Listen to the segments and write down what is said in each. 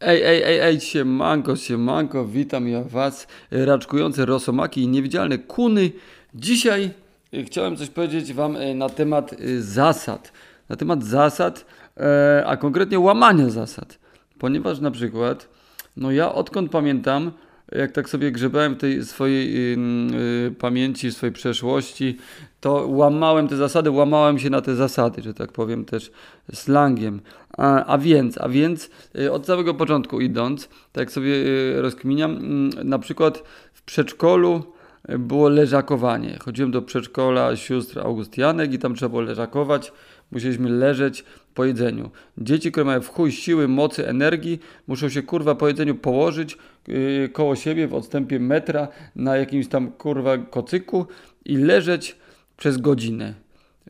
Ej, ej, ej, ej, siemanko, siemanko, witam ja was, raczkujące rosomaki i niewidzialne kuny. Dzisiaj y, chciałem coś powiedzieć wam y, na temat y, zasad, na temat zasad, e, a konkretnie łamania zasad. Ponieważ na przykład, no ja odkąd pamiętam, jak tak sobie grzebałem tej swojej y, y, pamięci, swojej przeszłości, to łamałem te zasady, łamałem się na te zasady, że tak powiem też slangiem. A, a więc, a więc y, od samego początku idąc, tak sobie y, rozkminiam, y, na przykład w przedszkolu było leżakowanie. Chodziłem do przedszkola sióstr Augustianek i tam trzeba było leżakować. Musieliśmy leżeć po jedzeniu. Dzieci, które mają w chuj siły, mocy, energii, muszą się kurwa po jedzeniu położyć yy, koło siebie w odstępie metra na jakimś tam kurwa kocyku i leżeć przez godzinę.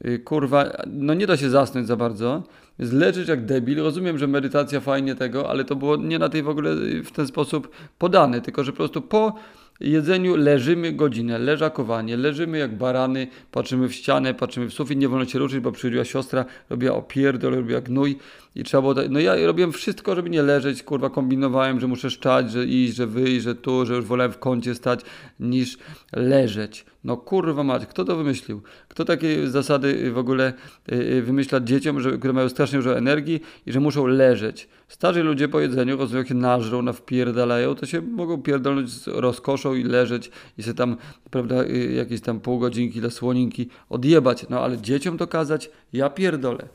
Yy, kurwa, no nie da się zasnąć za bardzo. Jest leżeć jak debil. Rozumiem, że medytacja fajnie tego, ale to było nie na tej w ogóle y, w ten sposób podane, tylko że po prostu po jedzeniu leżymy godzinę, leżakowanie, leżymy jak barany, patrzymy w ścianę, patrzymy w sufit, nie wolno się ruszyć, bo przychodziła siostra, robiła opierdol, robiła gnój i trzeba było, no ja robiłem wszystko, żeby nie leżeć, kurwa kombinowałem, że muszę szczać, że iść, że wyjść, że tu, że już wolałem w kącie stać, niż leżeć. No kurwa mać, kto to wymyślił? Kto takie zasady w ogóle y, y, wymyśla dzieciom, że, które mają strasznie dużo energii i że muszą leżeć? Starzy ludzie po jedzeniu, rozumiem, jak się nażrą, nawpierdalają, to się mogą pierdolnąć z rozkoszą i leżeć i sobie tam, prawda, y, jakieś tam pół godzinki dla słoninki odjebać. No ale dzieciom to kazać, ja pierdolę.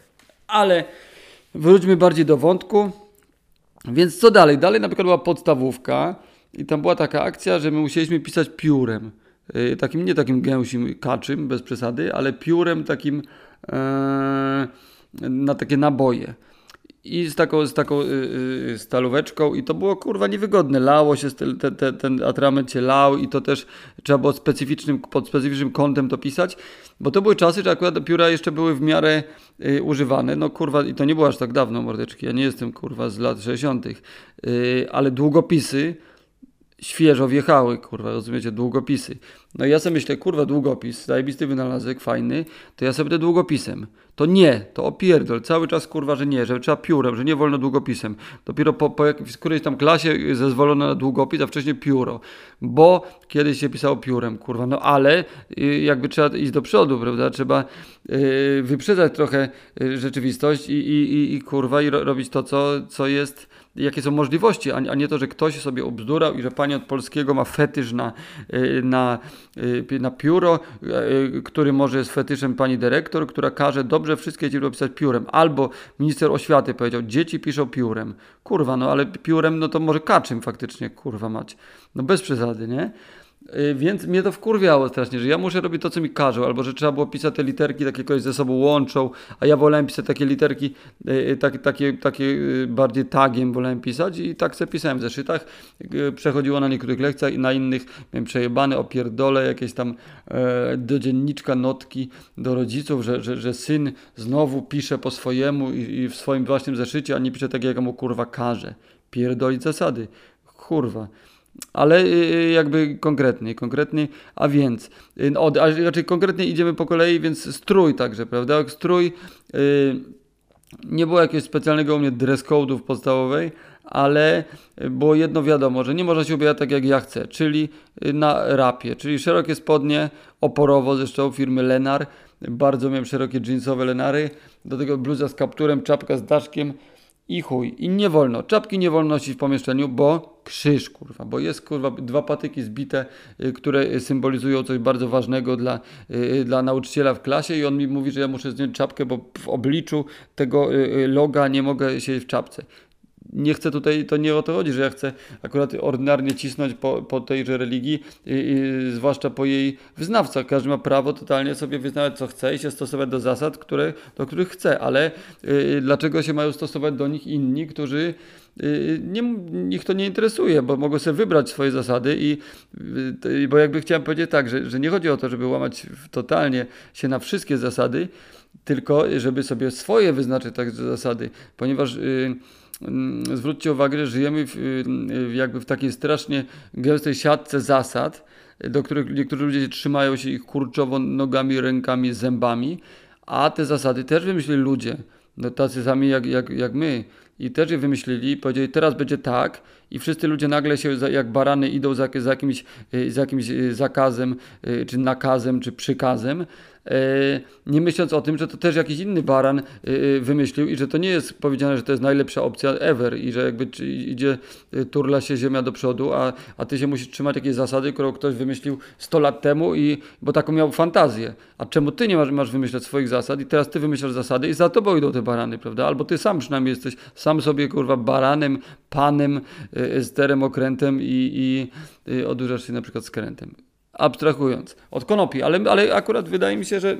Ale wróćmy bardziej do wątku. Więc co dalej? Dalej na przykład była podstawówka i tam była taka akcja, że my musieliśmy pisać piórem. Yy, takim, nie takim gęsim, kaczym, bez przesady, ale piórem takim yy, na takie naboje i z taką, z taką yy, stalóweczką i to było kurwa niewygodne. Lało się, te, te, ten atrament się lał i to też trzeba było specyficznym, pod specyficznym kątem to pisać, bo to były czasy, że akurat pióra jeszcze były w miarę yy, używane. No kurwa i to nie było aż tak dawno mordeczki, ja nie jestem kurwa z lat 60., yy, ale długopisy świeżo wjechały, kurwa, rozumiecie, długopisy. No i ja sobie myślę, kurwa, długopis, zajebisty wynalazek, fajny, to ja sobie będę długopisem. To nie, to opierdol, cały czas, kurwa, że nie, że trzeba piórem, że nie wolno długopisem. Dopiero po, po jak, w którejś tam klasie zezwolono na długopis, a wcześniej pióro. Bo kiedyś się pisało piórem, kurwa, no ale y, jakby trzeba iść do przodu, prawda, trzeba yy, wyprzedzać trochę y, rzeczywistość i, i, i, i kurwa, i ro, robić to, co, co jest jakie są możliwości, a, nie to, że ktoś sobie obzdurał i że pani od polskiego ma fetysz na, y, na, na pióro, y, który może jest fetyszem pani dyrektor, która każe dobrze wszystkie dzieci pisać piórem. Albo minister oświaty powiedział, dzieci piszą piórem. Kurwa, no ale piórem, no to może kaczym faktycznie, kurwa mać. No bez przesady, nie? Y, więc mnie to wkurwiało strasznie, że ja muszę robić to, co mi każą, albo że trzeba było pisać te literki, takie jakoś ze sobą łączą, a ja wolałem pisać takie literki, y, takie, takie, takie bardziej tagiem wolałem pisać i tak sobie pisałem w zeszytach. Y, przechodziło na niektórych lekcjach i na innych miałem przejebane, opierdole, jakieś tam e, do dzienniczka notki do rodziców, że, że, że syn znowu pisze po swojemu i, i w swoim własnym zeszycie, a nie pisze tak, jak mu kurwa każe. Pierdolić zasady. Kurwa ale y, y, jakby konkretniej, konkretniej, a więc, y, od, a raczej konkretnie idziemy po kolei, więc strój także, prawda? Strój, nie było jakiegoś specjalnego u mnie dress code'u w podstawowej, ale było jedno wiadomo, że nie można się ubierać tak jak ja chcę, czyli na rapie, czyli szerokie spodnie, oporowo zresztą firmy Lenar, bardzo miałem szerokie jeansowe Lenary, do tego bluza z kapturem, czapka z daszkiem, i chuj. I nie wolno. Czapki nie wolno nosić w pomieszczeniu, bo krzyż, kurwa. Bo jest, kurwa, dwa patyki zbite, y, które symbolizują coś bardzo ważnego dla, y, dla nauczyciela w klasie i on mi mówi, że ja muszę zdjąć czapkę, bo w obliczu tego y, loga nie mogę siedzieć w czapce nie chcę tutaj, to nie o to chodzi, że ja chcę akurat ordynarnie cisnąć po, po tejże religii, i, i, zwłaszcza po jej wyznawcach. Każdy ma prawo totalnie sobie wyznawać co chce i się stosować do zasad, które, do których chce, ale y, dlaczego się mają stosować do nich inni, którzy y, nie, ich to nie interesuje, bo mogą sobie wybrać swoje zasady i y, bo jakby chciałem powiedzieć tak, że, że nie chodzi o to, żeby łamać totalnie się na wszystkie zasady, tylko żeby sobie swoje wyznaczyć tak zasady, ponieważ Mm, zwróćcie uwagę, że żyjemy w, y, jakby w takiej strasznie gęstej siatce zasad, do których niektórzy ludzie trzymają się ich kurczowo nogami, rękami, zębami, a te zasady też wymyślili ludzie, no tacy sami jak, jak, jak my. i też je wymyślili, powiedzieli teraz będzie tak i wszyscy ludzie nagle się jak barany idą za, za, jakimś, y, za jakimś y, zakazem, y, czy nakazem, czy przykazem, nie myśląc o tym, że to też jakiś inny baran wymyślił i że to nie jest powiedziane, że to jest najlepsza opcja ever i że jakby idzie, turla się ziemia do przodu, a, a ty się musisz trzymać jakiejś zasady, którą ktoś wymyślił 100 lat temu i bo taką miał fantazję. A czemu ty nie masz, masz wymyślać swoich zasad i teraz ty wymyślasz zasady i za tobą idą te barany, prawda? Albo ty sam przynajmniej jesteś sam sobie kurwa baranem, panem, sterem, okrętem i, i, i odurzasz się na przykład skrętem. Abstrahując od konopi, ale, ale akurat wydaje mi się, że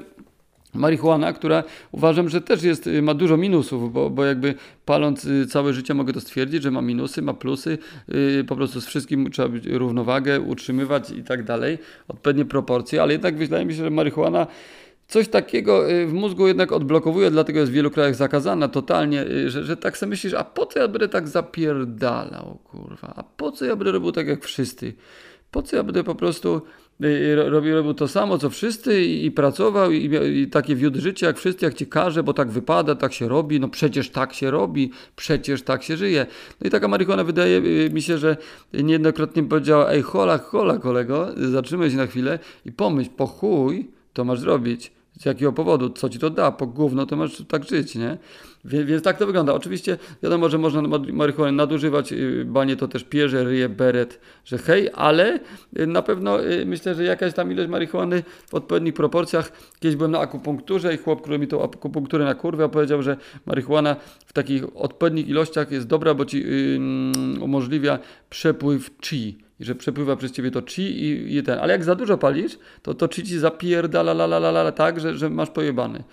marihuana, która uważam, że też jest, ma dużo minusów, bo, bo jakby paląc y, całe życie mogę to stwierdzić, że ma minusy, ma plusy, po prostu z wszystkim trzeba być równowagę utrzymywać i tak dalej, odpowiednie proporcje, ale jednak wydaje mi się, że marihuana coś takiego y, w mózgu jednak odblokowuje, dlatego jest w wielu krajach zakazana totalnie, y, że, że tak sobie myślisz, a po co ja będę tak zapierdalał, kurwa, a po co ja będę robił tak jak wszyscy? Po co ja będę po prostu y, robił, robił to samo, co wszyscy i, i pracował i, i takie wiódł życie jak wszyscy, jak ci każe, bo tak wypada, tak się robi, no przecież tak się robi, przecież tak się żyje. No i taka marihuana wydaje mi się, że niejednokrotnie powiedziała, ej hola, hola kolego, zatrzymaj się na chwilę i pomyśl, po chuj to masz zrobić z jakiego powodu, co ci to da, po gówno to masz tak żyć, nie? Więc, więc tak to wygląda. Oczywiście wiadomo, że można marihuanę nadużywać, y, banie to też pierze, ryje, beret, że hej, ale y, na pewno y, myślę, że jakaś tam ilość marihuany w odpowiednich proporcjach. Kiedyś byłem na akupunkturze i chłop, który mi tą akupunkturę na kurwę powiedział, że marihuana w takich odpowiednich ilościach jest dobra, bo ci yy, umożliwia przepływ chi i że przepływa przez ciebie to chi i, i ten. Ale jak za dużo palisz, to to chi ci zapierdala la, la, la, la, tak, że, że masz pojebany.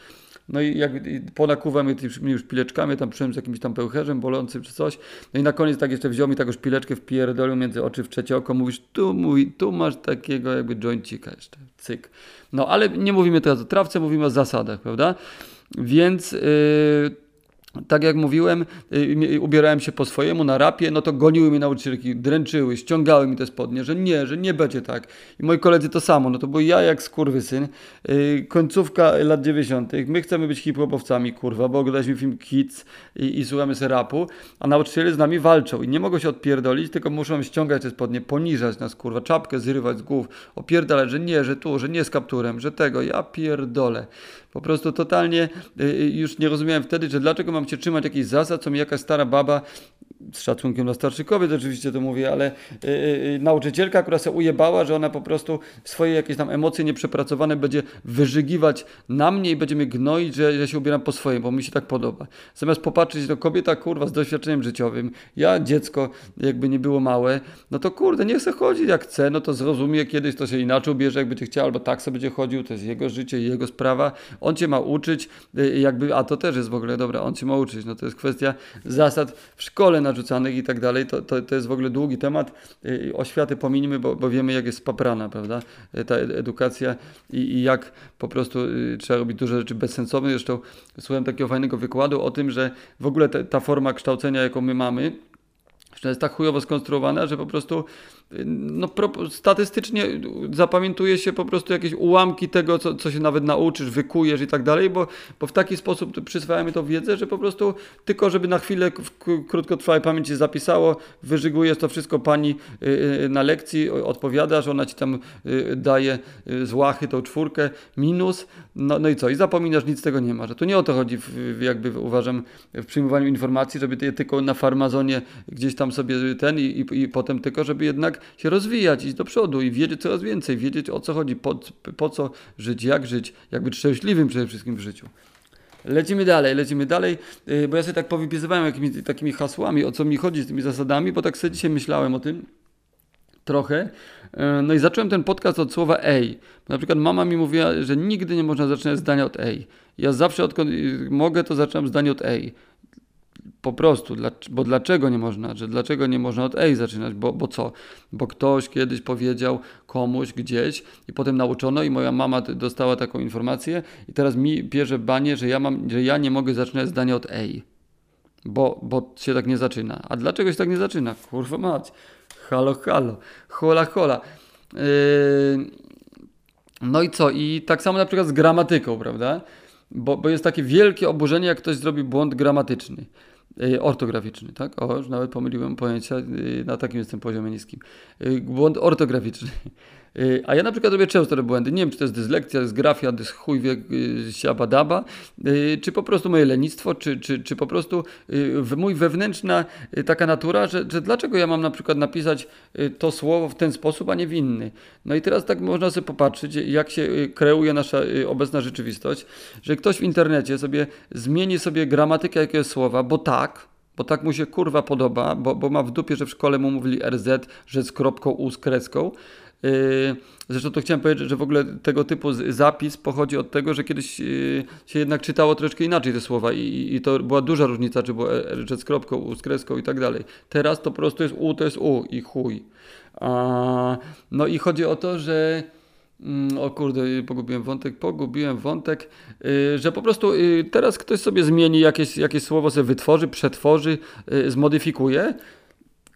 No i jak ponakuwam tymi już pileczkami, tam przyjąłem z jakimś tam pełcherzem bolącym czy coś. No i na koniec tak jeszcze wziął mi taką szpileczkę, wpierdolił między oczy w trzecie oko. Mówisz, tu mój, tu masz takiego jakby jointika jeszcze, cyk. No ale nie mówimy teraz o trawce, mówimy o zasadach, prawda? Więc... Yy, tak jak mówiłem, y, ubierałem się po swojemu na rapie, no to goniły mnie nauczycielki, dręczyły, ściągały mi te spodnie, że nie, że nie będzie tak. I moi koledzy to samo, no to był ja jak skurwysyn, yy, końcówka lat 90. My chcemy być hip-hopowcami, kurwa, bo oglądaliśmy film Kids i, i słuchamy sobie rapu, a nauczyciele z nami walczą i nie mogą się odpierdolić, tylko muszą ściągać te spodnie, poniżać nas, kurwa, czapkę zrywać z głów, opierdalać, że nie, że tu, że nie z kapturem, że tego, ja pierdolę. Po prostu totalnie yy, już nie rozumiałem wtedy, że dlaczego mam cię trzymać jakichś zasad, co mi jakaś stara baba z szacunkiem dla starszych kobiet oczywiście to mówię, ale yy, nauczycielka, która się ujebała, że ona po prostu swoje jakieś tam emocje nieprzepracowane będzie wyżygiwać na mnie i będzie mnie gnoić, że ja się ubieram po swoim, bo mi się tak podoba. Zamiast popatrzeć, to kobieta kurwa z doświadczeniem życiowym, ja dziecko jakby nie było małe, no to kurde, nie chcę chodzić jak chce, no to zrozumie kiedyś, to się inaczej ubierze, jakby cię chciał, albo tak sobie będzie chodził, to jest jego życie, jego sprawa, on cię ma uczyć, yy, jakby, a to też jest w ogóle, dobra, on cię ma uczyć, no to jest kwestia zasad w szkole narzucanych i tak dalej, to, to, to jest w ogóle długi temat. Y, oświaty pominimy, bo, bo wiemy, jak jest paprana, prawda? Y, ta edukacja i, i jak po prostu y, trzeba robić duże rzeczy bezsensowne. Zresztą słuchałem takiego fajnego wykładu o tym, że w ogóle te, ta forma kształcenia, jaką my mamy, jest tak chujowo skonstruowana, że po prostu no, statystycznie zapamiętuje się po prostu jakieś ułamki tego, co, co się nawet nauczysz, wykujesz i tak dalej, bo, bo w taki sposób przyswajamy tą wiedzę, że po prostu tylko, żeby na chwilę w krótkotrwałej pamięci zapisało, wyżygujesz to wszystko pani y, y, na lekcji, odpowiadasz, ona ci tam y, daje z łachy tą czwórkę, minus, no, no i co? I zapominasz, nic z tego nie ma, że tu nie o to chodzi, w, jakby uważam, w przyjmowaniu informacji, żeby je tylko na farmazonie gdzieś tam sobie ten i, i, i potem tylko, żeby jednak się rozwijać, iść do przodu i wiedzieć coraz więcej, wiedzieć o co chodzi, po, po co żyć, jak żyć, jak być szczęśliwym przede wszystkim w życiu. Lecimy dalej, lecimy dalej, y, bo ja sobie tak powypisywałem jakimiś takimi hasłami, o co mi chodzi z tymi zasadami, bo tak sobie dzisiaj myślałem o tym trochę. Y, no i zacząłem ten podcast od słowa ej. Na przykład mama mi mówiła, że nigdy nie można zaczynać zdania od ej. Ja zawsze odkąd y, mogę, to zaczynam zdanie od ej. Po prostu, bo dlaczego nie można? Że dlaczego nie można od ej zaczynać? Bo, bo co? Bo ktoś kiedyś powiedział komuś gdzieś i potem nauczono i moja mama dostała taką informację i teraz mi bierze banie, że ja, mam, że ja nie mogę zaczynać zdania od ej. Bo, bo się tak nie zaczyna. A dlaczego się tak nie zaczyna? Kurwa mać. Halo, halo. Hola, hola. Yy... No i co? I tak samo na przykład z gramatyką, prawda? Bo, bo jest takie wielkie oburzenie, jak ktoś zrobi błąd gramatyczny. Y, ortograficzny, tak? O, już nawet pomyliłem pojęcia, y, na takim jestem poziomie niskim. Y, błąd ortograficzny. A ja na przykład robię często te błędy. Nie wiem, czy to jest dyslekcja, dysgrafia, dys chuj wie, siabadaba, czy po prostu moje lenistwo, czy, czy, czy po prostu mój wewnętrzna taka natura, że, że dlaczego ja mam na przykład napisać to słowo w ten sposób, a nie w inny. No i teraz tak można sobie popatrzeć, jak się kreuje nasza obecna rzeczywistość, że ktoś w internecie sobie zmieni sobie gramatykę jakiegoś słowa, bo tak, bo tak mu się kurwa podoba, bo, bo ma w dupie, że w szkole mu mówili RZ, że z kropką U z kreską, Yy, zresztą to chciałem powiedzieć, że w ogóle tego typu zapis pochodzi od tego, że kiedyś yy, się jednak czytało troszkę inaczej te słowa i, i to była duża różnica, czy było z kropką, u z kreską i tak dalej. Teraz to po prostu jest u, to jest u i chuj. A, no i chodzi o to, że o kurde, pogubiłem wątek, pogubiłem wątek, yy, że po prostu teraz ktoś sobie zmieni jakieś, jakieś słowo, sobie wytworzy, przetworzy, zmodyfikuje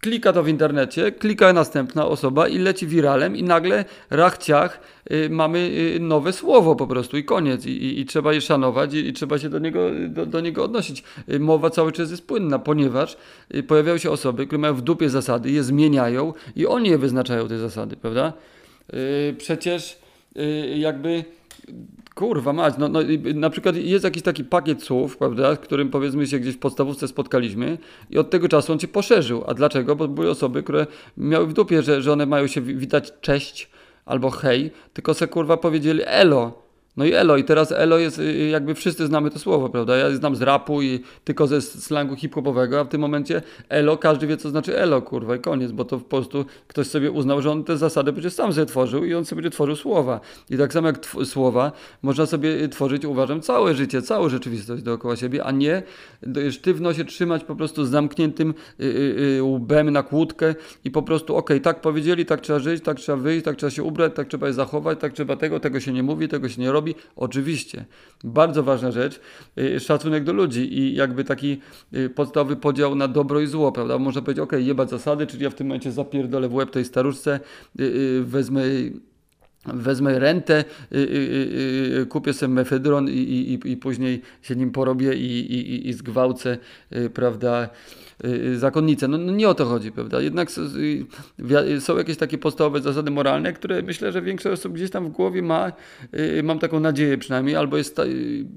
klika to w internecie, klika następna osoba i leci wiralem i nagle rachciach y, mamy y, nowe słowo po prostu i koniec i, i, i trzeba je szanować i, i, trzeba się do niego, do, do, niego odnosić. Y, mowa cały czas jest płynna, ponieważ y, pojawiają się osoby, które mają w dupie zasady, je zmieniają i oni je wyznaczają te zasady, prawda? Y, przecież y, jakby Kurwa mać, no, no, na przykład jest jakiś taki pakiet słów, prawda, którym powiedzmy się gdzieś w podstawówce spotkaliśmy i od tego czasu on się poszerzył. A dlaczego? Bo były osoby, które miały w dupie, że, że one mają się witać cześć albo hej, tylko se kurwa powiedzieli elo. No i elo, i teraz elo jest, y, y, jakby wszyscy znamy to słowo, prawda? Ja znam z rapu i tylko ze slangu hip-hopowego, a w tym momencie elo, każdy wie, co znaczy elo, kurwa, i koniec, bo to po prostu ktoś sobie uznał, że on te zasady będzie sam sobie tworzył i on sobie będzie tworzył słowa. I tak samo jak słowa, można sobie y, tworzyć, uważam, całe życie, całą rzeczywistość dookoła siebie, a nie sztywno się trzymać po prostu z zamkniętym łbem na kłódkę i po prostu, okej, okay, tak powiedzieli, tak trzeba żyć, tak trzeba wyjść, tak trzeba się ubrać, tak trzeba je zachować, tak trzeba tego, tego się nie mówi, tego się nie robi, robi? Oczywiście. Bardzo ważna rzecz, y, szacunek do ludzi i jakby taki y, podstawowy podział na dobro i zło, prawda? Można powiedzieć, ok, jebać zasady, czyli ja w tym momencie zapierdolę w łeb tej staruszce, y, wezmę wezmę rentę, kupię sobie mefedron i, i, i później się nim porobię i, i, i zgwałcę, prawda, Y, zakonnice. No, no, nie o to chodzi, prawda? Jednak są jakieś takie podstawowe zasady moralne, które myślę, że większość osób gdzieś tam w głowie ma, y, mam taką nadzieję przynajmniej, albo jest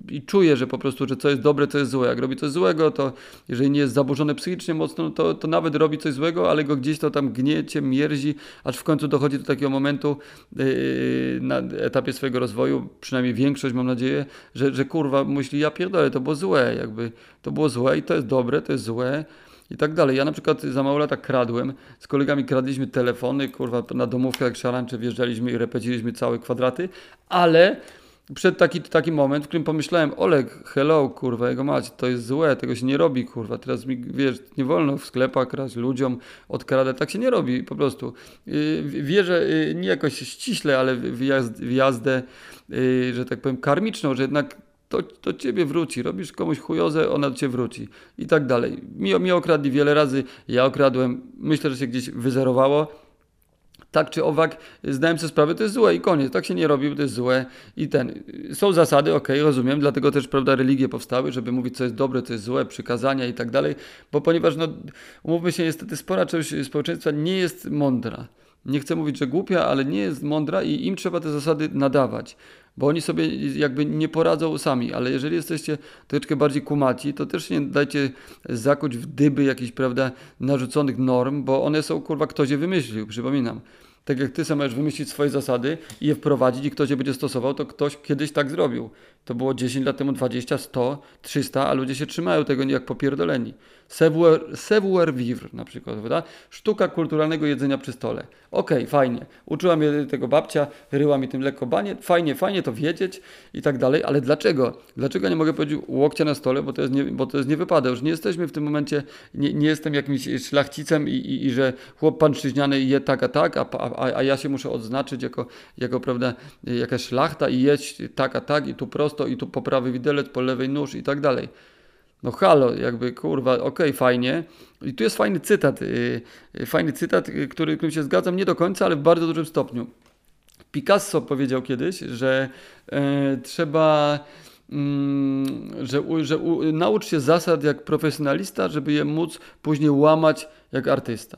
i czuje, że po prostu, że co jest dobre, co jest złe. Jak robi coś złego, to jeżeli nie jest zaburzone psychicznie mocno, to, to nawet robi coś złego, ale go gdzieś to tam gniecie, mierzi, aż w końcu dochodzi do takiego momentu na etapie swojego rozwoju, przynajmniej większość mam nadzieję, że, że kurwa myśli, ja pierdolę, to było złe, jakby to było złe i to jest dobre, to jest złe i tak dalej. Ja na przykład za mało lata kradłem, z kolegami kradliśmy telefony, kurwa, na domówkę jak szarańcze wjeżdżaliśmy i repeciliśmy całe kwadraty, ale przed taki, taki moment, w którym pomyślałem, Oleg, hello, kurwa, jego mać, to jest złe, tego się nie robi, kurwa, teraz mi, wiesz, nie wolno w sklepach kraść ludziom, odkradę, tak się nie robi, po prostu. Yy, wierzę, yy, nie jakoś ściśle, ale w, jazd, w jazdę, yy, że tak powiem, karmiczną, że jednak to do ciebie wróci. Robisz komuś chujozę, ona do ciebie wróci. I tak dalej. Mi, mi okradli wiele razy, ja okradłem, myślę, że się gdzieś wyzerowało. Tak czy owak, zdałem sobie sprawę, to jest złe i koniec. Tak się nie robi, bo to jest złe. I ten. Są zasady, ok, rozumiem, dlatego też, prawda, religie powstały, żeby mówić, co jest dobre, co jest złe, przykazania i tak dalej, bo ponieważ, no, umówmy się, niestety spora część społeczeństwa nie jest mądra. Nie chcę mówić, że głupia, ale nie jest mądra i im trzeba te zasady nadawać bo oni sobie jakby nie poradzą sami, ale jeżeli jesteście troszeczkę bardziej kumaci, to też nie dajcie zakuć w dyby jakichś, prawda, narzuconych norm, bo one są, kurwa, ktoś je wymyślił, przypominam. Tak jak ty sam możesz wymyślić swoje zasady i je wprowadzić i ktoś je będzie stosował, to ktoś kiedyś tak zrobił. To było 10 lat temu, 20, 100, 300, a ludzie się trzymają tego jak popierdoleni. Savoir vivre na przykład, prawda? Sztuka kulturalnego jedzenia przy stole. Okej, okay, fajnie. Uczyła mnie tego babcia, ryła mi tym lekko banie. Fajnie, fajnie to wiedzieć i tak dalej, ale dlaczego? Dlaczego nie mogę powiedzieć łokcia na stole, bo to jest nie, bo to jest nie wypada. Już nie jesteśmy w tym momencie, nie, nie jestem jakimś szlachcicem i, i, i że chłop pańszczyźniany je tak a tak, a, a, a ja się muszę odznaczyć jako, jako prawda, jakaś szlachta i jeść tak a tak i tu prosto i tu po prawy widelec, po lewej nóż i tak dalej. No halo, jakby kurwa, okej, okay, fajnie. I tu jest fajny cytat, yy, fajny cytat, yy, który, którym się zgadzam nie do końca, ale w bardzo dużym stopniu. Picasso powiedział kiedyś, że yy, trzeba mm, że, że naucz się zasad jak profesjonalista, żeby je móc później łamać jak artysta.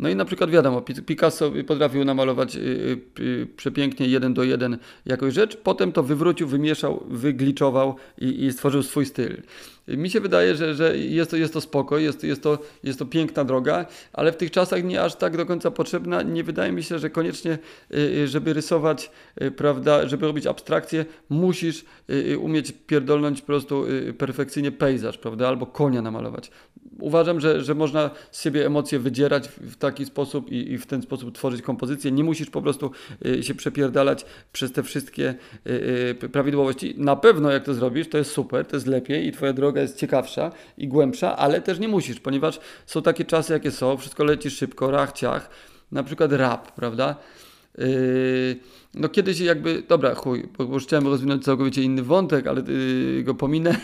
No i na przykład wiadomo, Picasso potrafił namalować y, y, y, przepięknie jeden do jeden jakąś rzecz, potem to wywrócił, wymieszał, wygliczował i, i stworzył swój styl. Mi się wydaje, że, że jest, to, jest to spoko, jest, jest, to, jest to piękna droga, ale w tych czasach nie aż tak do końca potrzebna. Nie wydaje mi się, że koniecznie, żeby rysować, prawda, żeby robić abstrakcję, musisz umieć pierdolnąć po prostu perfekcyjnie pejzaż, prawda, albo konia namalować uważam, że, że można z siebie emocje wydzierać w taki sposób i, i w ten sposób tworzyć kompozycję. Nie musisz po prostu y, się przepierdalać przez te wszystkie y, y, prawidłowości. Na pewno jak to zrobisz, to jest super, to jest lepiej i twoja droga jest ciekawsza i głębsza, ale też nie musisz, ponieważ są takie czasy, jakie są, wszystko leci szybko, rach, ciach, na przykład rap, prawda? Yy, no kiedyś jakby, dobra, chuj, bo już chciałem rozwinąć całkowicie inny wątek, ale yy, go pominę.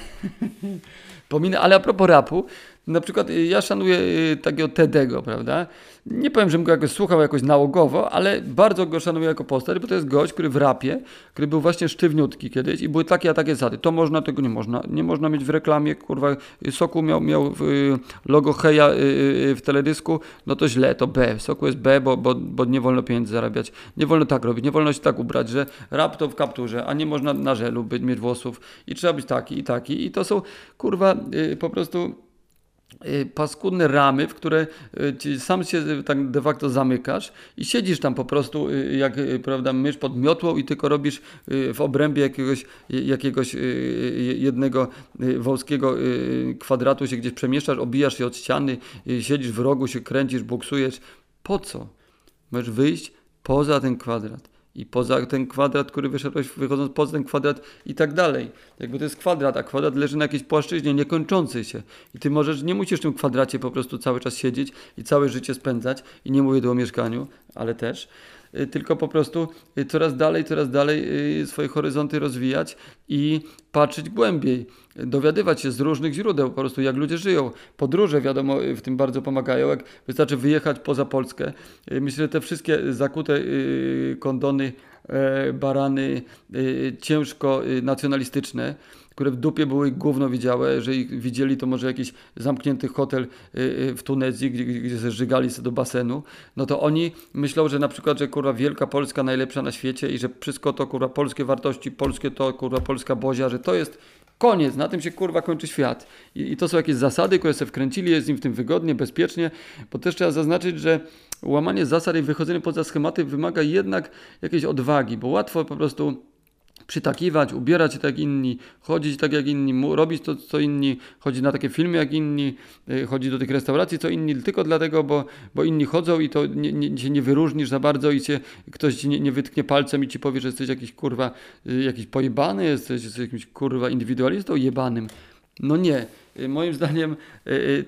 pominę, ale a propos rapu, na przykład ja szanuję y, takiego Tedego, prawda? Nie powiem, że bym go jakoś słuchał jakoś nałogowo, ale bardzo go szanuję jako postać, bo to jest gość, który w rapie, który był właśnie sztywniutki kiedyś i były takie a takie zasady. To można, tego nie można. Nie można mieć w reklamie, kurwa, Soku miał, miał y, logo Heja w teledysku, no to źle, to B. Soku jest B, bo, bo, bo nie wolno pieniędzy zarabiać. Nie wolno tak robić, nie wolno się tak ubrać, że rap to w kapturze, a nie można na żelu być, mieć włosów i trzeba być taki i taki. I to są, kurwa, po prostu Y, paskudne ramy, w które y, sam się y, tak de facto zamykasz i siedzisz tam po prostu jak prawda, mysz pod miotłą i tylko robisz w obrębie jakiegoś, jakiegoś jednego wąskiego kwadratu się gdzieś przemieszczasz, obijasz się od ściany, siedzisz w rogu, się kręcisz, buksujesz. Po co? Możesz wyjść poza ten kwadrat i poza ten kwadrat, który wyszedłeś, wychodząc poza ten kwadrat i tak dalej. Jakby to jest kwadrat, a kwadrat leży na jakiejś płaszczyźnie niekończącej się. I ty możesz, nie musisz w tym kwadracie po prostu cały czas siedzieć i całe życie spędzać. I nie mówię tu o mieszkaniu, ale też. Y, tylko po prostu y, coraz dalej, coraz dalej y, swoje horyzonty rozwijać i patrzeć głębiej, dowiadywać się z różnych źródeł, po prostu jak ludzie żyją. Podróże, wiadomo, w tym bardzo pomagają, jak wystarczy wyjechać poza Polskę. Myślę, że te wszystkie zakute kondony, barany, ciężko nacjonalistyczne, które w dupie były gówno widziałe. Jeżeli widzieli, to może jakiś zamknięty hotel w Tunezji, gdzie, gdzie się żygali sobie do basenu, no to oni myślą, że na przykład, że kurwa Wielka Polska najlepsza na świecie i że wszystko to kurwa polskie wartości, polskie to kurwa polska bozia, że to jest Koniec, na tym się kurwa kończy świat. I, I, to są jakieś zasady, które sobie wkręcili, jest im w tym wygodnie, bezpiecznie, bo też trzeba zaznaczyć, że łamanie zasad i wychodzenie poza schematy wymaga jednak jakiejś odwagi, bo łatwo po prostu przytakiwać, ubierać się tak jak inni, chodzić tak jak inni, robić to co inni, chodzić na takie filmy jak inni, y, chodzić do tych restauracji co inni, tylko dlatego, bo, bo inni chodzą i to nie, nie, się nie wyróżnisz za bardzo i cię, ktoś ci nie, nie wytknie palcem i ci powie, że jesteś jakiś kurwa, y, jakiś pojebany, jesteś, jesteś jakimś kurwa indywidualistą jebanym. No nie. Y, moim zdaniem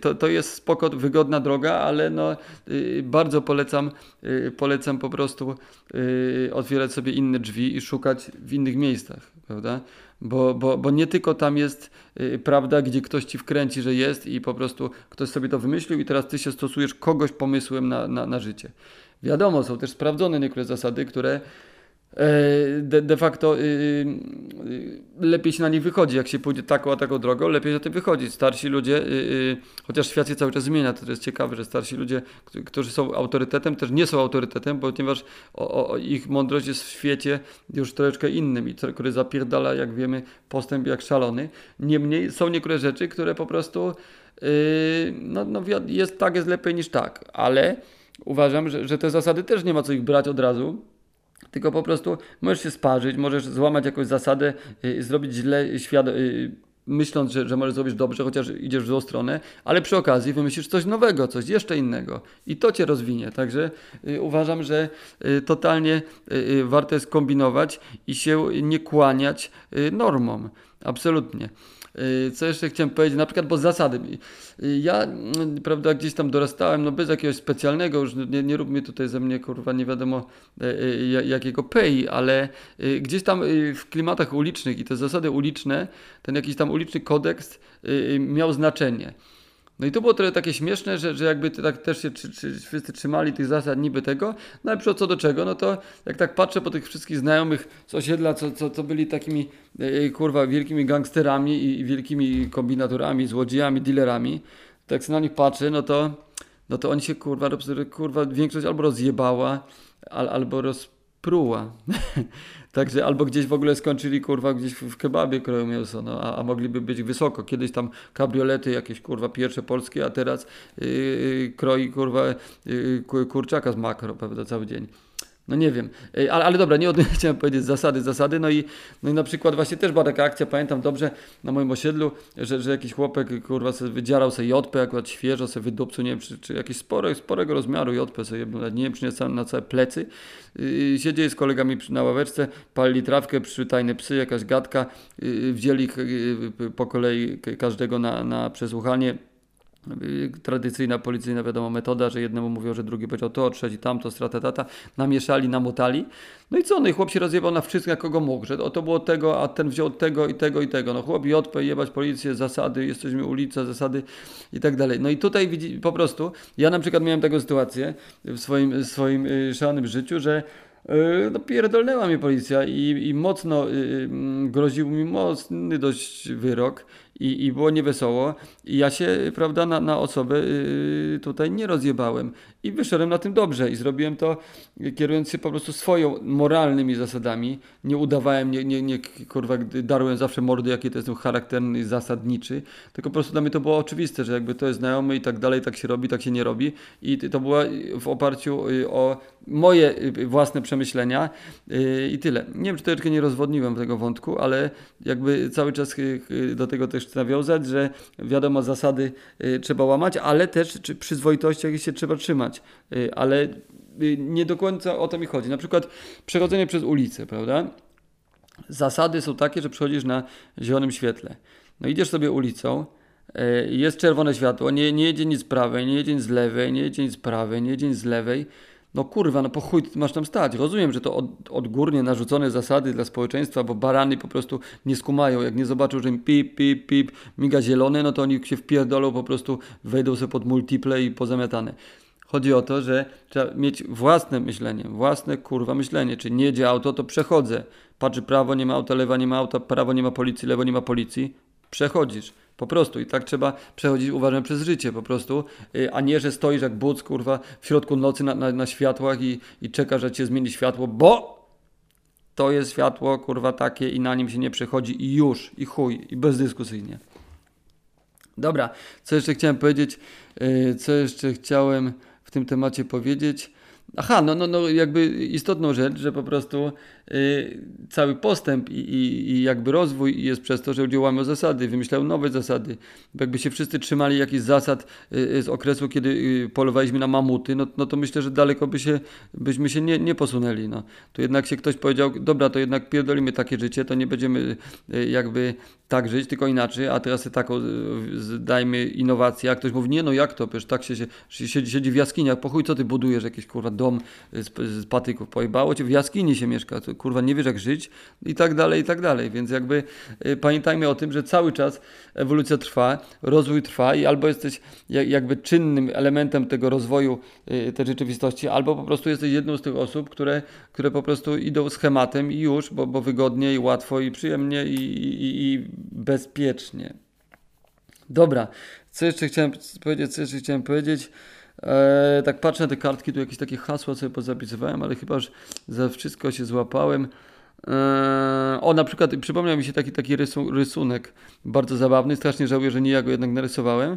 to, to jest spoko, wygodna droga, ale no, bardzo polecam, polecam po prostu otwierać sobie inne drzwi i szukać w innych miejscach, prawda? Bo, bo, bo nie tylko tam jest prawda, gdzie ktoś ci wkręci, że jest i po prostu ktoś sobie to wymyślił i teraz ty się stosujesz kogoś pomysłem na, na, na życie. Wiadomo, są też sprawdzone niektóre zasady, które de, de facto y, y, lepiej się na nich wychodzi. Jak się pójdzie taką a taką drogą, lepiej się tym wychodzi. Starsi ludzie, y, y, chociaż świat się cały czas zmienia, to jest ciekawe, że starsi ludzie, którzy są autorytetem, też nie są autorytetem, ponieważ o, o, ich mądrość jest w świecie już troszeczkę innym i który zapierdala, jak wiemy, postęp jak szalony. Niemniej są niektóre rzeczy, które po prostu y, no, no, jest tak, jest lepiej niż tak, ale uważam, że, że te zasady też nie ma co ich brać od razu tylko po prostu możesz się sparzyć, możesz złamać jakąś zasadę, y, zrobić źle, świat, y, myśląc, że, że możesz zrobić dobrze, chociaż idziesz w złą stronę, ale przy okazji wymyślisz coś nowego, coś jeszcze innego i to cię rozwinie. Także y, uważam, że y, totalnie warto jest kombinować i się nie kłaniać normom. Absolutnie. Y, co jeszcze chciałem powiedzieć? Na przykład, bo zasady. Y, ja, mm, prawda, gdzieś tam dorastałem, no bez jakiegoś specjalnego, już nie, nie rób mi tutaj ze mnie, kurwa, nie wiadomo y, jakiego pei, ale gdzieś tam w klimatach ulicznych i te zasady uliczne, ten jakiś tam uliczny kodeks miał znaczenie. No i to było trochę takie śmieszne, że, że jakby tak też się czy, czy, wszyscy trzymali tych zasad niby tego, no ale co do czego, no to jak tak patrzę po tych wszystkich znajomych z osiedla, co, co, co byli takimi yy, kurwa wielkimi gangsterami i, wielkimi kombinatorami, złodziejami, dealerami, tak sobie na nich patrzę, no to, no to oni się kurwa, kurwa większość albo rozjebała, al, albo rozpruła. Także albo gdzieś w ogóle skończyli kurwa gdzieś w kebabie kroją mięso, no, a, a mogliby być wysoko. Kiedyś tam kabriolety jakieś kurwa pierwsze polskie, a teraz yy, kroi kurwa yy, kurczaka z makro, prawda, cały dzień. No nie wiem, ale, ale dobra, nie o tym chciałem powiedzieć, zasady, zasady, no i, no i na przykład właśnie też była taka akcja, pamiętam dobrze, na moim osiedlu, że, że jakiś chłopek, kurwa, sobie wydzierał sobie JP, akurat świeżo sobie wydupcu, nie wiem, czy, czy jakiś spore, sporego rozmiaru JP sobie, nie wiem, przyniósł na całe plecy, yy, siedzieli z kolegami przy, na ławeczce, palili trawkę, przyszły tajne psy, jakaś gadka, yy, wzięli yy, po kolei każdego na, na przesłuchanie, tradycyjna policyjna wiadomo metoda, że jednemu mówią, że drugi powiedział to, trzeci tamto, strata tata, namieszali, namotali. No i co, no i chłop się rozjebał na wszystko, kogo mógł, że o to było tego, a ten wziął tego i tego i tego. No chłop JP, jebać policję, zasady, jesteśmy ulica, zasady i tak dalej. No i tutaj widzi, po prostu, ja na przykład miałem taką sytuację w swoim, swoim y, szalonym życiu, że y, no pierdolnęła mnie policja i, i mocno y, groził mi mocny dość wyrok i, i było niewesoło. I ja się, prawda, na, na osobę yy, tutaj nie rozjebałem. I wyszedłem na tym dobrze i zrobiłem to kierując się po prostu swoją moralnymi zasadami. Nie udawałem, nie, nie, nie kurwa, darłem zawsze mordy, jaki to jest charakterny, zasadniczy. Tylko po prostu dla mnie to było oczywiste, że jakby to jest znajomy i tak dalej, tak się robi, tak się nie robi. I to było w oparciu y, o moje y, własne przemyślenia i tyle. Nie wiem, czy troszeczkę nie rozwodniłem tego wątku, ale jakby cały czas do tego też nawiązać, że wiadomo, zasady y, trzeba łamać, ale też czy przyzwoitości się trzeba trzymać. Y, ale y, nie do końca o to mi chodzi. Na przykład przechodzenie przez ulicę, prawda? Zasady są takie, że przechodzisz na zielonym świetle. No idziesz sobie ulicą, jest czerwone światło, nie, nie jedzie nic z prawej, nie jedzie nic z lewej, nie jedzie nic z prawej, nie jedzie nic z lewej no kurwa, no po chuj masz tam stać. Rozumiem, że to od, odgórnie narzucone zasady dla społeczeństwa, bo barany po prostu nie skumają. Jak nie zobaczą, że im pip, pip, pip, miga zielone, no to oni się wpierdolą, po prostu wejdą sobie pod multiple i pozamiatane. Chodzi o to, że trzeba mieć własne myślenie, własne kurwa myślenie. Czy nie jedzie auto, to przechodzę. Patrzy prawo, nie ma auta, lewa nie ma auta, prawo nie ma policji, lewo nie ma policji. Przechodzisz. Po prostu i tak trzeba przechodzić, uważam, przez życie po prostu, y, a nie, że stoisz jak buc, kurwa, w środku nocy na, na, na światłach i, i czekasz, że cię zmieni światło, bo to jest światło, kurwa, takie i na nim się nie przechodzi i już, i chuj, i bezdyskusyjnie. Dobra, co jeszcze chciałem powiedzieć, y, co jeszcze chciałem w tym temacie powiedzieć. Aha, no, no, no jakby istotną rzecz, że po prostu cały postęp i, i, i, jakby rozwój jest przez to, że ludzie łamią zasady, wymyślają nowe zasady. Jakby się wszyscy trzymali jakichś zasad y, z okresu, kiedy y, polowaliśmy na mamuty, no, no to myślę, że daleko by się, byśmy się nie, nie posunęli. No. To jednak się ktoś powiedział, dobra, to jednak pierdolimy takie życie, to nie będziemy y, jakby tak żyć, tylko inaczej, a teraz taką y, dajmy innowację, a ktoś mówi, nie no jak to, przecież tak się, się siedzi, siedzi w jaskiniach, po chuj co ty budujesz jakiś kurwa dom z, z patyków, pojebało cię, w jaskini się mieszka, kurwa nie wiesz jak żyć i tak dalej, i tak dalej, więc jakby y, pamiętajmy o tym, że cały czas ewolucja trwa, rozwój trwa i albo jesteś jak, jakby czynnym elementem tego rozwoju y, tej rzeczywistości, albo po prostu jesteś jedną z tych osób, które, które po prostu idą schematem i już, bo, bo wygodnie i łatwo i przyjemnie i, i, i bezpiecznie. Dobra, co jeszcze chciałem powiedzieć, co jeszcze chciałem powiedzieć? Eee, tak patrzę na te kartki, tu jakieś takie hasła sobie pozapisywałem, ale chyba już za wszystko się złapałem. Eee, o, na przykład przypomniał mi się taki, taki rysu, rysunek bardzo zabawny. Strasznie żałuję, że nie ja go jednak narysowałem.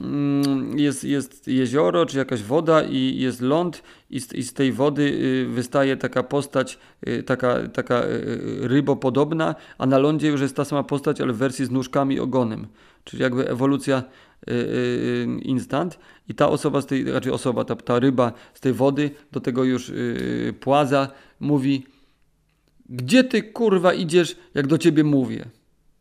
Mm, jest, jest jezioro, czy jakaś woda i jest ląd i z, i z tej wody y, wystaje taka postać, y, taka, taka y, rybopodobna, a na lądzie już jest ta sama postać, ale w wersji z nóżkami i ogonem. Czyli jakby ewolucja instant i ta osoba z tej, raczej osoba, ta, ta ryba z tej wody do tego już płaza mówi gdzie ty kurwa idziesz, jak do ciebie mówię?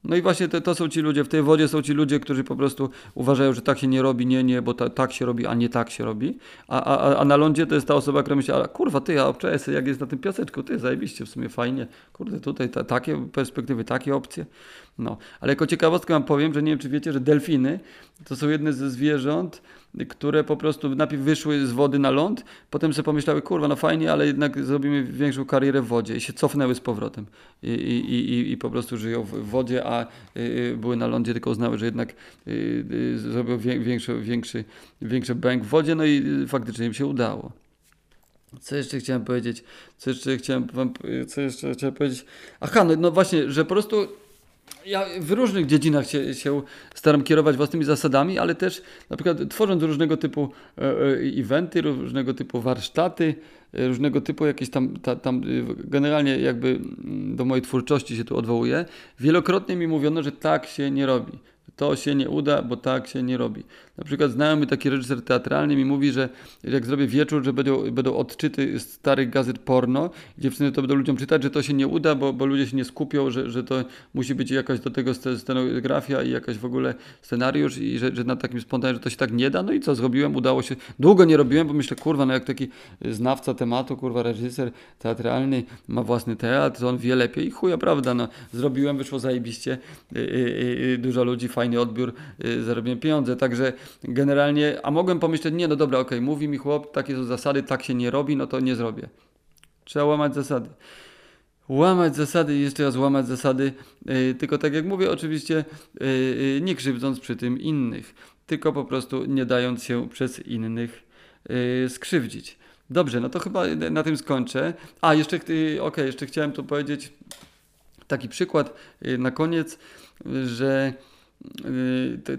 No i właśnie to, to, są ci ludzie, w tej wodzie są ci ludzie, którzy po prostu uważają, że tak się nie robi, nie, nie, bo ta, tak się robi, a nie tak się robi. A, a, a na lądzie to jest ta osoba, która myśli, a kurwa, ty, a obczaję jak jest na tym piaseczku, ty, zajebiście, w sumie fajnie, kurde, tutaj ta, takie perspektywy, takie opcje. No, ale jako ciekawostkę wam powiem, że nie wiem, czy wiecie, że delfiny to są jedne ze zwierząt, które po prostu najpierw wyszły z wody na ląd, potem sobie pomyślały, kurwa, no fajnie, ale jednak zrobimy większą karierę w wodzie i się cofnęły z powrotem i, i, i, i po prostu żyją w wodzie, a y, były na lądzie, tylko uznały, że jednak y, y, zrobią większy, większy, większy bęk w wodzie, no i faktycznie im się udało. Co jeszcze chciałem powiedzieć? Co jeszcze chciałem co jeszcze chciałem powiedzieć? Aha, no, no właśnie, że po prostu ja w różnych dziedzinach się, się, staram kierować własnymi zasadami, ale też na przykład tworząc różnego typu e, e, eventy, różnego typu warsztaty, e, różnego typu jakieś tam, ta, tam generalnie jakby mm, do mojej twórczości się tu odwołuję, wielokrotnie mi mówiono, że tak się nie robi. To się nie uda, bo tak się nie robi. Na przykład znajomy taki reżyser teatralny mi mówi, że jak zrobię wieczór, że będą, będą odczyty starych gazet porno, dziewczyny to będą ludziom czytać, że to się nie uda, bo, bo ludzie się nie skupią, że, że to musi być jakaś do tego scenografia i jakaś w ogóle scenariusz i że, że na takim spontanie, że to się tak nie da. No i co zrobiłem? Udało się. Długo nie robiłem, bo myślę, kurwa, no jak taki znawca tematu, kurwa, reżyser teatralny ma własny teatr, on wie lepiej i chuja, prawda, no zrobiłem, wyszło zajebiście, yy, dużo ludzi, fajny odbiór, yy, zarobiłem pieniądze, także generalnie, a mogłem pomyśleć, nie, no dobra, okej, mówi mi chłop, takie są zasady, tak się nie robi, no to nie zrobię. Trzeba łamać zasady. Łamać zasady i jeszcze raz łamać zasady, yy, tylko tak jak mówię, oczywiście yy, nie krzywdząc przy tym innych, tylko po prostu nie dając się przez innych skrzywdzić. Dobrze, no to chyba na tym skończę. A, jeszcze, okej, okay, jeszcze chciałem tu powiedzieć taki przykład na koniec, że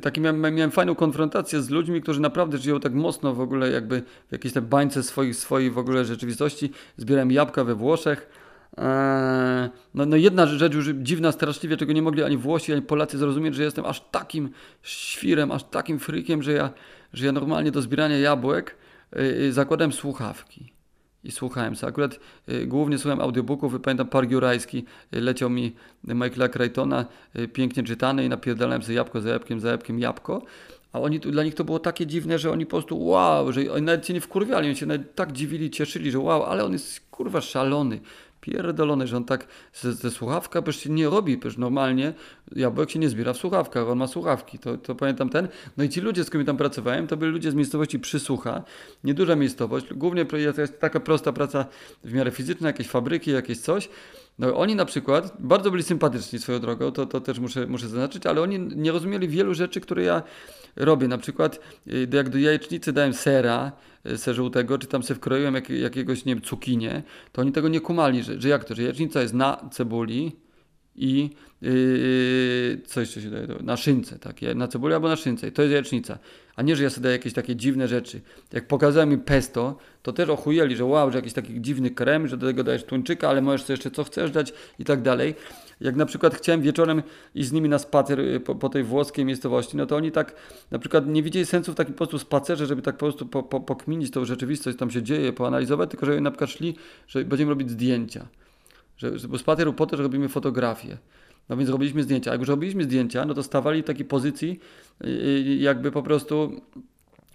taki miałem, miałem fajną konfrontację z ludźmi, którzy naprawdę żyją tak mocno w ogóle jakby w jakiejś tej bańce swojej, swojej w ogóle rzeczywistości. Zbierałem jabłka we Włoszech. Eee, no, no jedna rzecz już dziwna, straszliwie, czego nie mogli ani Włosi, ani Polacy zrozumieć, że jestem aż takim świrem, aż takim frykiem, że ja, że ja normalnie do zbierania jabłek yy, zakładałem słuchawki i słuchałem sobie. Akurat y, głównie słuchałem audiobooków. Pamiętam Park Jurajski, y, leciał mi Michaela Crichtona, y, pięknie czytany i napierdalałem sobie jabłko za jabłkiem, za jabłkiem jabłko. A oni, dla nich to było takie dziwne, że oni po prostu wow, że oni nawet się nie wkurwiali, oni się tak dziwili, cieszyli, że wow, ale on jest kurwa szalony pierdolony, że on tak ze, ze słuchawka przecież się nie robi, przecież normalnie jabłek się nie zbiera w słuchawkach, on ma słuchawki, to, to pamiętam ten. No i ci ludzie, z którymi tam pracowałem, to byli ludzie z miejscowości Przysłucha, nieduża miejscowość, głównie taka prosta praca w miarę fizyczna, jakieś fabryki, jakieś coś. No oni na przykład bardzo byli sympatyczni swoją drogą, to, to też muszę, muszę zaznaczyć, ale oni nie rozumieli wielu rzeczy, które ja robię. Na przykład y, jak do jajecznicy dałem sera, y, ser żółtego, czy tam se wkroiłem jak, jakiegoś, nie wiem, cukinię, to oni tego nie kumali, że, że jak to, że jajecznica jest na cebuli i yy, co jeszcze się daje, na szynce, tak, na cebuli albo na szynce i to jest jajecznica, a nie, że ja sobie daję jakieś takie dziwne rzeczy. Jak pokazałem im pesto, to też ochujeli, że wow, że jakiś taki dziwny krem, że do tego dajesz tuńczyka, ale możesz sobie jeszcze co chcesz dać i tak dalej. Jak na przykład chciałem wieczorem iść z nimi na spacer y, po, po, tej włoskiej miejscowości, no to oni tak na przykład nie widzieli sensu w takim po prostu spacerze, żeby tak po prostu po, po, pokminić tą rzeczywistość, co tam się dzieje, poanalizować, tylko żeby na przykład szli, że będziemy robić zdjęcia. Że, bo spacer po to, że robimy fotografię. No więc robiliśmy zdjęcia. Jak już robiliśmy zdjęcia, no to stawali w takiej pozycji, y, y, jakby po prostu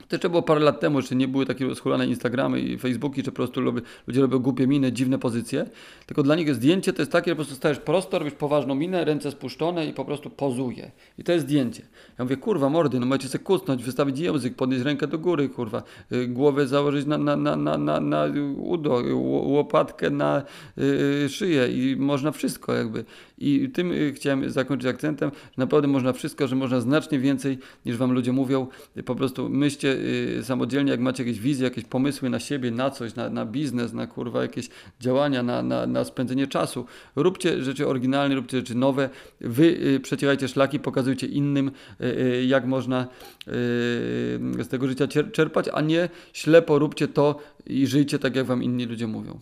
to jeszcze było parę lat temu, jeszcze nie były takie rozchulane Instagramy i Facebooki, czy po prostu lubię, ludzie robią głupie miny, dziwne pozycje. Tylko dla nich zdjęcie to jest takie, że po prostu stajesz prosto, robisz poważną minę, ręce spuszczone i po prostu pozuje. I to jest zdjęcie. Ja mówię, kurwa mordy, no macie sobie kusnąć, wystawić język, podnieść rękę do góry, kurwa, y, głowę założyć na, na, na, na, na, na udo, łopatkę na y, szyję i można wszystko jakby. I tym y, chciałem zakończyć akcentem, że naprawdę można wszystko, że można znacznie więcej niż wam ludzie mówią. Po prostu myślcie y, samodzielnie, jak macie jakieś wizje, jakieś pomysły na siebie, na coś, na, na biznes, na kurwa jakieś działania, na, na, na spędzenie czasu. Róbcie rzeczy oryginalne, róbcie rzeczy nowe. Wy y, przecierajcie szlaki, pokazujcie innym, jak można z tego życia czerpać, a nie ślepo róbcie to i żyjcie tak, jak wam inni ludzie mówią.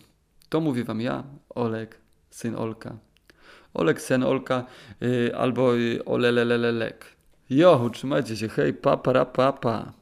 To mówię wam ja, Olek, syn Olka. Olek Sen, Olka y, albo y, Olelelelelek. Jo, trzymajcie się, hej, pa, para, pa, pa.